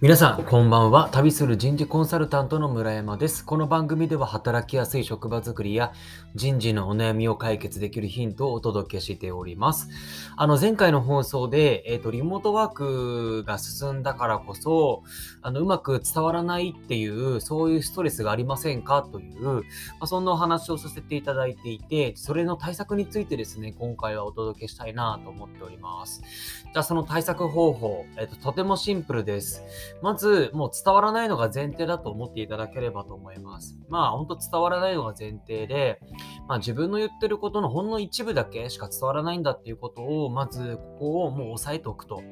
皆さん、こんばんは。旅する人事コンサルタントの村山です。この番組では働きやすい職場づくりや人事のお悩みを解決できるヒントをお届けしております。あの、前回の放送で、えっ、ー、と、リモートワークが進んだからこそ、あの、うまく伝わらないっていう、そういうストレスがありませんか？という、まあ、そんなお話をさせていただいていて、それの対策についてですね、今回はお届けしたいなと思っております。じゃあ、その対策方法、えっ、ー、と、とてもシンプルです。まず、もう伝わらないのが前提だと思っていただければと思います。まあ、ほんと伝わらないのが前提で、まあ、自分の言ってることのほんの一部だけしか伝わらないんだっていうことを、まず、ここをもう押さえておくと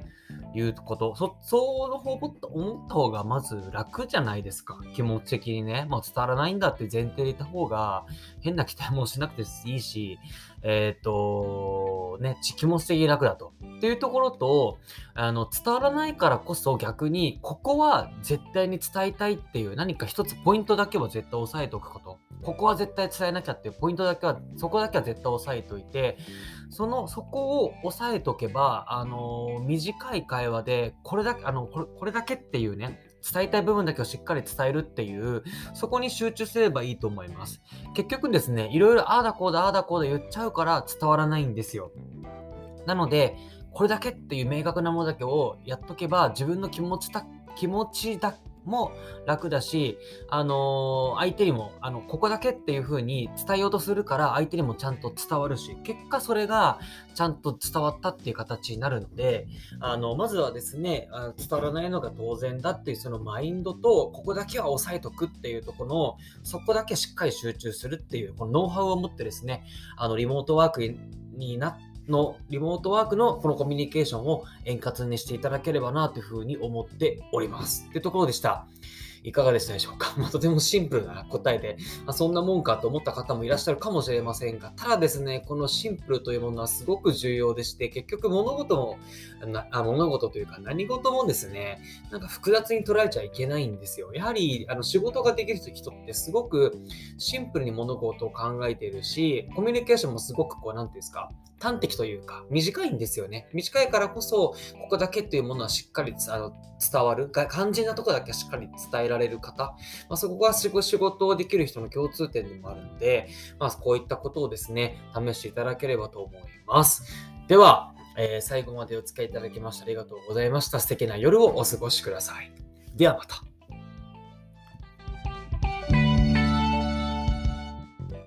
いうこと。そ、そうの方と思った方がまず楽じゃないですか。気持ち的にね。まあ、伝わらないんだって前提でいた方が、変な期待もしなくていいし、えっ、ー、と、ね、気持ち的に楽だと。っていうところと、あの、伝わらないからこそ逆に、ここは絶対に伝えたいっていう何か一つポイントだけは絶対押さえておくこと。ここは絶対伝えなきゃっていうポイントだけは、そこだけは絶対押さえておいて、その、そこを押さえとけば、あの、短い会話で、これだけ、あの、これ、これだけっていうね、伝えたい部分だけをしっかり伝えるっていう、そこに集中すればいいと思います。結局ですね、いろいろああだこうだああだこうだ言っちゃうから伝わらないんですよ。なので、これだけっていう明確なものだけをやっとけば、自分の気持ちだ、気持ちだも楽だし、あのー、相手にも、あの、ここだけっていう風に伝えようとするから相手にもちゃんと伝わるし、結果それがちゃんと伝わったっていう形になるので、あの、まずはですね、あ伝わらないのが当然だっていうそのマインドと、ここだけは押さえとくっていうところの、そこだけしっかり集中するっていう、このノウハウを持ってですね、あの、リモートワークになって、のリモートワークのこのコミュニケーションを円滑にしていただければなというふうに思っております。というところでした。いかがでしたでしょうか、まあ、とてもシンプルな答えで、まあ、そんなもんかと思った方もいらっしゃるかもしれませんが、ただですね、このシンプルというものはすごく重要でして、結局物事も、あ物事というか何事もですね、なんか複雑に捉えちゃいけないんですよ。やはりあの仕事ができる人ってすごくシンプルに物事を考えているし、コミュニケーションもすごくこう、なんていうんですか、端的というか、短いんですよね。短いからこそ、ここだけっていうものはしっかりあの伝わる、肝心なとこだけはしっかり伝えられるられる方、まあ、そこが仕事をできる人の共通点でもあるので、まあ、こういったことをですね、試していただければと思います。では、えー、最後までお付き合いいただきましてありがとうございました。素敵な夜をお過ごしください。ではまた。